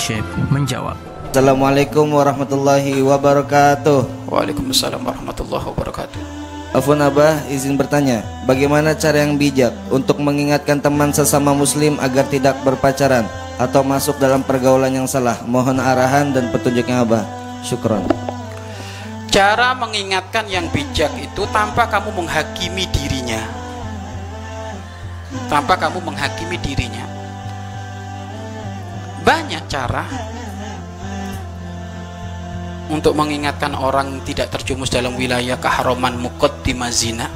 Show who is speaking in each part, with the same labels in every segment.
Speaker 1: Syekh menjawab.
Speaker 2: Assalamualaikum warahmatullahi wabarakatuh.
Speaker 3: Waalaikumsalam warahmatullahi wabarakatuh.
Speaker 2: Afwan Abah izin bertanya, bagaimana cara yang bijak untuk mengingatkan teman sesama muslim agar tidak berpacaran atau masuk dalam pergaulan yang salah? Mohon arahan dan petunjuknya Abah. Syukron.
Speaker 3: Cara mengingatkan yang bijak itu tanpa kamu menghakimi dirinya. Tanpa kamu menghakimi dirinya. Banyak cara untuk mengingatkan orang tidak terjumus dalam wilayah keharaman di zina.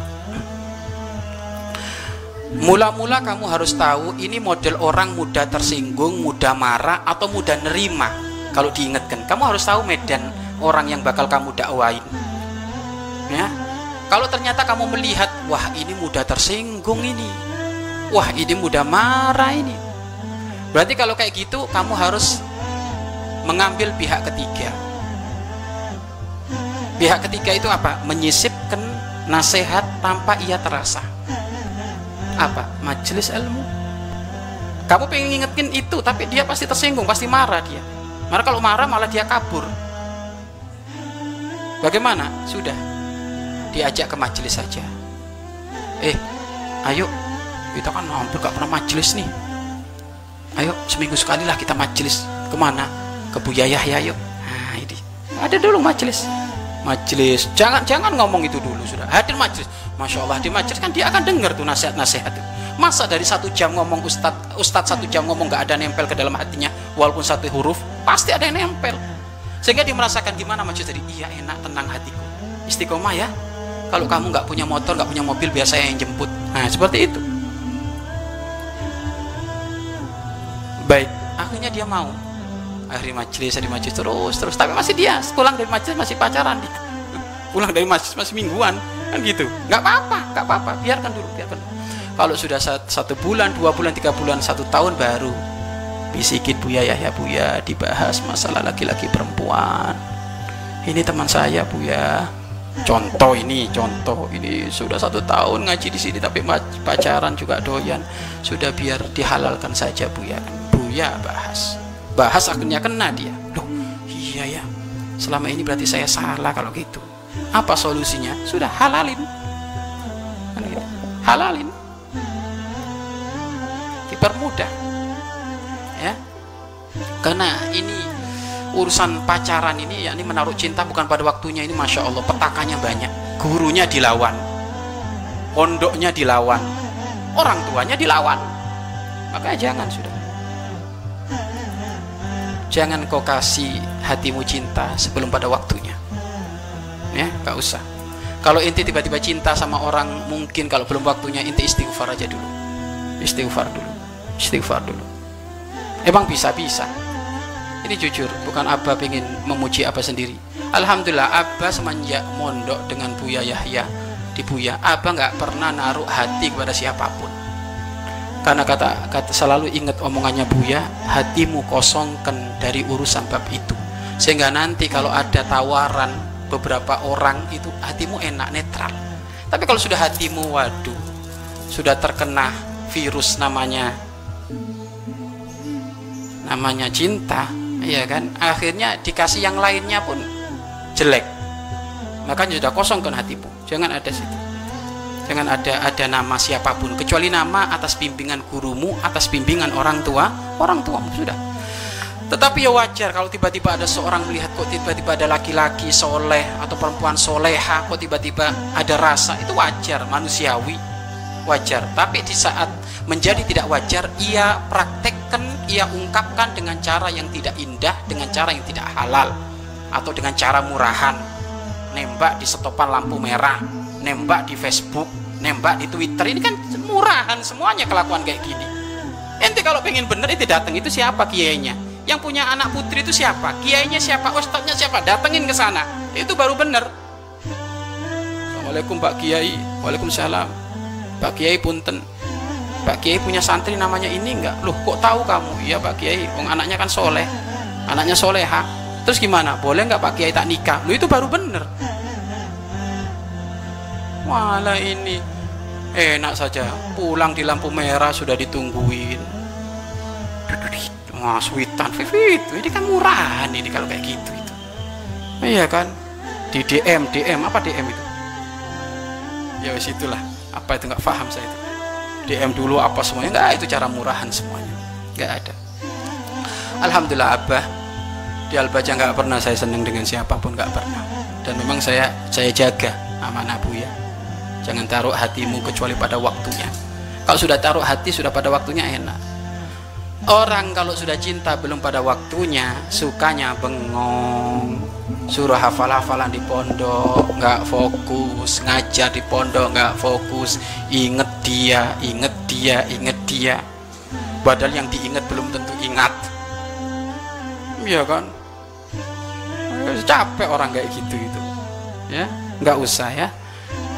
Speaker 3: Mula-mula kamu harus tahu ini model orang mudah tersinggung, mudah marah atau mudah nerima. Kalau diingatkan, kamu harus tahu medan orang yang bakal kamu dakwain. Ya. Kalau ternyata kamu melihat, wah ini mudah tersinggung ini. Wah, ini mudah marah ini. Berarti kalau kayak gitu, kamu harus mengambil pihak ketiga. Pihak ketiga itu apa? Menyisipkan nasihat tanpa ia terasa. Apa? Majelis ilmu? Kamu pengen ngingetin itu tapi dia pasti tersinggung pasti marah dia. Marah kalau marah malah dia kabur. Bagaimana? Sudah. Diajak ke majelis saja. Eh ayo. Kita kan hampir gak pernah majelis nih ayo seminggu sekali lah kita majelis. Ke mana? Ke Buya Yahya yuk nah ini. Ada dulu majelis. Majelis. Jangan jangan ngomong itu dulu sudah. Hadir majelis. Masya Allah di majelis kan dia akan dengar tuh nasihat-nasihat masa dari satu jam ngomong ustad ustad satu jam ngomong nggak ada nempel ke dalam hatinya walaupun satu huruf pasti ada yang nempel. Sehingga dia merasakan gimana majelis tadi iya enak tenang hatiku. Istiqomah ya. Kalau kamu nggak punya motor nggak punya mobil biasa yang jemput. Nah seperti itu baik. Akhirnya dia mau. Hari majelis hari majelis terus terus. Tapi masih dia pulang dari majelis masih pacaran dia. Pulang dari majelis masih mingguan kan gitu. Nggak apa-apa nggak apa-apa. Biarkan dulu biarkan dulu. kalau sudah satu bulan dua bulan tiga bulan satu tahun baru bisikin buya ya ya buya dibahas masalah laki-laki perempuan. Ini teman saya buya. Contoh ini contoh ini. Sudah satu tahun ngaji di sini tapi pacaran juga doyan. Sudah biar dihalalkan saja buya buya bahas. Bahas akhirnya kena dia. Loh iya ya. Selama ini berarti saya salah kalau gitu. Apa solusinya? Sudah halalin. Kan gitu. halalin. Dipermudah. Ya. Karena ini urusan pacaran ini yakni menaruh cinta bukan pada waktunya ini masya Allah petakannya banyak. Gurunya dilawan. Pondoknya dilawan. Orang tuanya dilawan. Makanya jangan sudah jangan kau kasih hatimu cinta sebelum pada waktunya. Ya gak usah. Kalau inti tiba-tiba cinta sama orang mungkin kalau belum waktunya inti istighfar aja dulu. Istighfar dulu. Istighfar dulu. Emang bisa-bisa. Ini jujur bukan Abah ingin memuji Abah sendiri. Alhamdulillah Abah semenjak mondok dengan Buya Yahya di Buya Abah nggak pernah naruh hati kepada siapa pun karena kata, kata selalu ingat omongannya Buya hatimu kosongkan dari urusan bab itu. Sehingga nanti kalau ada tawaran beberapa orang itu hatimu enak netral. Tapi kalau sudah hatimu waduh sudah terkena virus namanya namanya cinta ya kan? Akhirnya dikasih yang lainnya pun jelek. Makanya sudah kosongkan hatimu. Jangan ada situ jangan ada ada nama siapa pun. Kecuali nama atas bimbingan gurumu atas bimbingan orang tua orang tuamu sudah. Tetapi ya wajar kalau tiba-tiba ada seorang melihat kok tiba-tiba ada laki-laki soleh atau perempuan soleha kok tiba-tiba ada rasa. Itu wajar manusiawi. Wajar. Tapi di saat menjadi tidak wajar ia praktekkan ia ungkapkan dengan cara yang tidak indah dengan cara yang tidak halal atau dengan cara murahan. Nembak di setopan lampu merah nembak di Facebook nembak di Twitter. Ini kan murahan semuanya kelakuan kayak gini. Ente kalau pengen bener itu datang itu siapa kiainya? Yang punya anak putri itu siapa? Kiainya siapa? Ustadznya siapa? Datengin ke sana. Itu baru bener. Assalamualaikum Pak Kiai. Waalaikumsalam. Pak Kiai punten. Pak Kiai punya santri namanya ini enggak? Loh kok tahu kamu? Iya Pak Kiai. Wong anaknya kan soleh. Anaknya soleha. Terus gimana? Boleh nggak Pak Kiai tak nikah? Lo itu baru bener Malah ini. Enak saja. Pulang di lampu merah sudah ditungguin. wah sweetan vivit ini kan murahan ini kalau kayak gitu itu. Iya kan? Di DM DM apa DM itu? Ya wis itulah. Apa itu? Nggak paham saya itu. DM dulu apa semuanya? Nggak itu cara murahan semuanya. Nggak ada. Alhamdulillah Abah. Di Albaca nggak pernah saya seneng dengan siapa pun nggak pernah. Dan memang saya saya jaga amanah ya jangan taruh hatimu kecuali pada waktunya. Kalau sudah taruh hati sudah pada waktunya enak. Orang kalau sudah cinta belum pada waktunya Sukanya bengong. Suruh hafal-hafalan di pondok nggak fokus. Ngajar di pondok nggak fokus. Inget dia, inget dia, inget dia. Padahal yang diingat belum tentu ingat. Iya kan? Capek orang kayak gitu itu. Ya nggak usah ya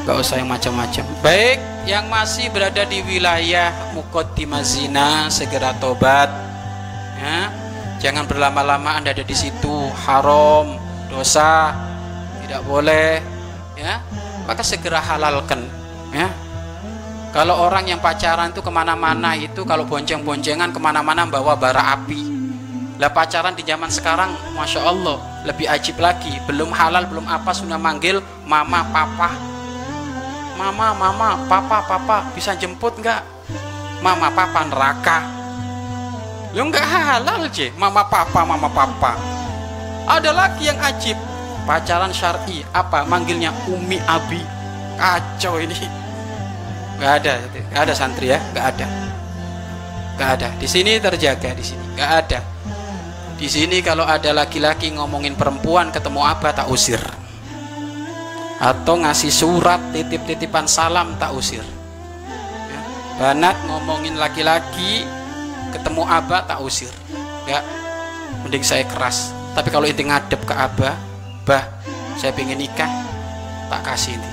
Speaker 3: nggak usah yang macam-macam. Baik. Yang masih berada di wilayah mukotimah zina segera tobat. Ya. Jangan berlama-lama anda ada di situ. Haram dosa tidak boleh. Ya. Maka segera halalkan. Ya. Kalau orang yang pacaran itu ke mana-mana itu kalau bonceng-boncengan ke mana-mana bawa bara api. Lah pacaran di zaman sekarang masya Allah lebih ajib lagi. Belum halal belum apa sudah manggil mama papa mama mama papa papa bisa jemput nggak? Mama papa neraka. Lu nggak halal je mama papa mama papa. Ada lagi yang ajib. Pacaran syari apa manggilnya? Umi abi. Kacau ini. Nggak ada nggak ada santri ya nggak ada. Nggak ada. Di sini terjaga di sini. Nggak ada. Di sini kalau ada laki-laki ngomongin perempuan ketemu apa tak usir atau ngasih surat titip-titipan salam tak usir. Ya. banat ngomongin laki-laki ketemu abah tak usir. Ya mending saya keras. Tapi kalau itu ngadep ke abah bah saya pengen nikah tak kasih ini.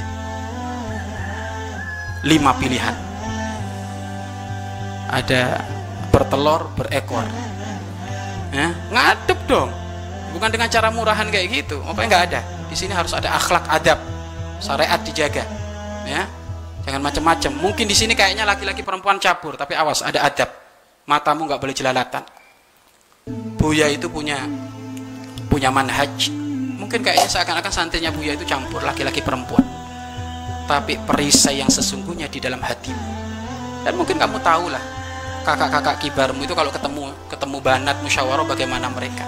Speaker 3: Lima pilihan. Ada bertelur berekor. Ya ngadep dong. Bukan dengan cara murahan kayak gitu. Apa nggak ada di sini harus ada akhlak adab syariat dijaga ya. Jangan macam-macam mungkin di sini kayaknya laki-laki perempuan cabur tapi awas ada adab. Matamu nggak boleh jelalatan. Buya itu punya punya manhaj. Mungkin kayaknya seakan-akan santrinya Buya itu campur laki-laki perempuan. Tapi perisai yang sesungguhnya di dalam hatimu. Dan mungkin kamu tahu lah kakak-kakak kibarmu itu kalau ketemu ketemu banat musyawarah bagaimana mereka?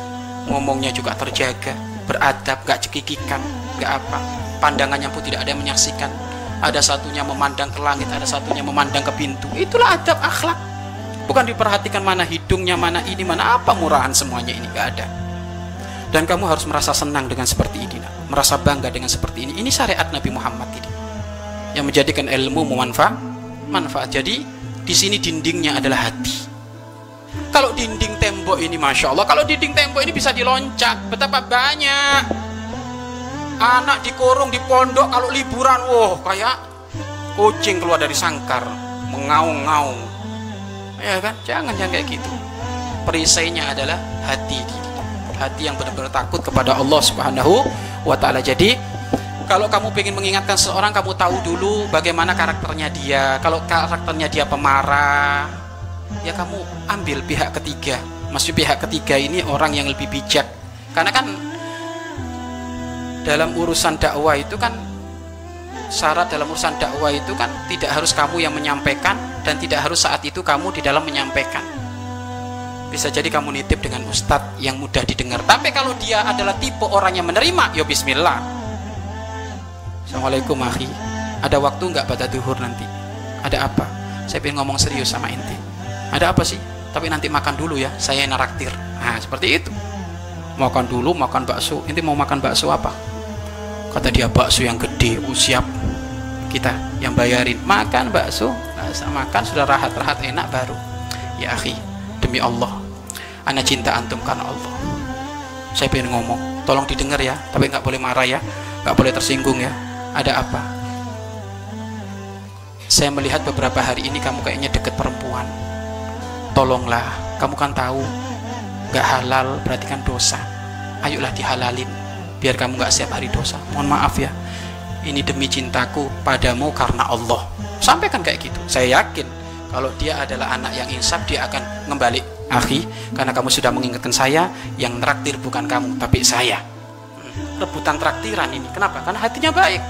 Speaker 3: Ngomongnya juga terjaga beradab gak cekikikan gak apa. Pandangannya pun tidak ada yang menyaksikan. Ada satunya memandang ke langit ada satunya memandang ke pintu. Itulah adab akhlak. Bukan diperhatikan mana hidungnya mana ini mana apa murahan semuanya ini gak ada. Dan kamu harus merasa senang dengan seperti ini merasa bangga dengan seperti ini. Ini syariat Nabi Muhammad ini. Yang menjadikan ilmu memanfaat manfaat. Jadi di sini dindingnya adalah hati kalau dinding tembok ini masya Allah kalau dinding tembok ini bisa diloncat. Betapa banyak. Anak dikurung di pondok kalau liburan wah kayak kucing keluar dari sangkar mengaung-ngaung. Ya kan? Jangan jangan kayak gitu. Perisainya adalah hati hati yang benar-benar takut kepada Allah subhanahu wa ta'ala. Jadi kalau kamu ingin mengingatkan seseorang kamu tahu dulu bagaimana karakternya dia. Kalau karakternya dia pemarah ya kamu ambil pihak ketiga. Maksud pihak ketiga ini orang yang lebih bijak. Karena kan dalam urusan dakwah itu kan syarat dalam urusan dakwah itu kan tidak harus kamu yang menyampaikan dan tidak harus saat itu kamu di dalam menyampaikan. Bisa jadi kamu nitip dengan ustadz yang mudah didengar. Tapi kalau dia adalah tipe orang yang menerima ya bismillah. Assalamualaikum akhi. Ada waktu nggak pada duhur nanti? Ada apa? Saya ingin ngomong serius sama inti ada apa sih? Tapi nanti makan dulu ya saya naraktir. Nah seperti itu. Makan dulu makan bakso. Inti mau makan bakso apa? Kata dia bakso yang gede oh, siap. Kita yang bayarin. Makan bakso. Nah, makan sudah rahat-rahat enak baru. Ya akhi demi Allah. Anak cinta antum karena Allah. Saya pengen ngomong tolong didengar ya. Tapi nggak boleh marah ya. Nggak boleh tersinggung ya. Ada apa? Saya melihat beberapa hari ini kamu kayaknya deket perempuan tolonglah kamu kan tahu nggak halal berarti kan dosa. Ayolah dihalalin biar kamu nggak setiap hari dosa. Mohon maaf ya ini demi cintaku padamu karena Allah. Sampaikan kayak gitu. Saya yakin kalau dia adalah anak yang insaf dia akan ngembalik. Akhi karena kamu sudah mengingatkan saya yang traktir bukan kamu tapi saya. Rebutan traktiran ini. Kenapa? Karena hatinya baik.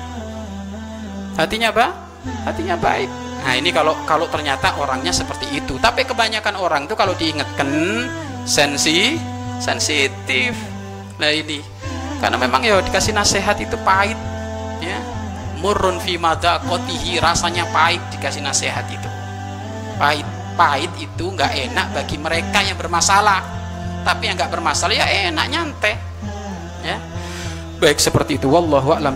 Speaker 3: Hatinya apa hatinya baik nah ini kalau kalau ternyata orangnya seperti itu. Tapi kebanyakan orang tuh kalau diingatkan sensi sensitif. Nah ini karena memang ya dikasih nasihat itu pahit ya. Murun fi kotihi rasanya pahit dikasih nasihat itu. Pahit pahit itu nggak enak bagi mereka yang bermasalah. Tapi yang nggak bermasalah ya enak nyantai ya. Baik seperti itu wallahu a'lam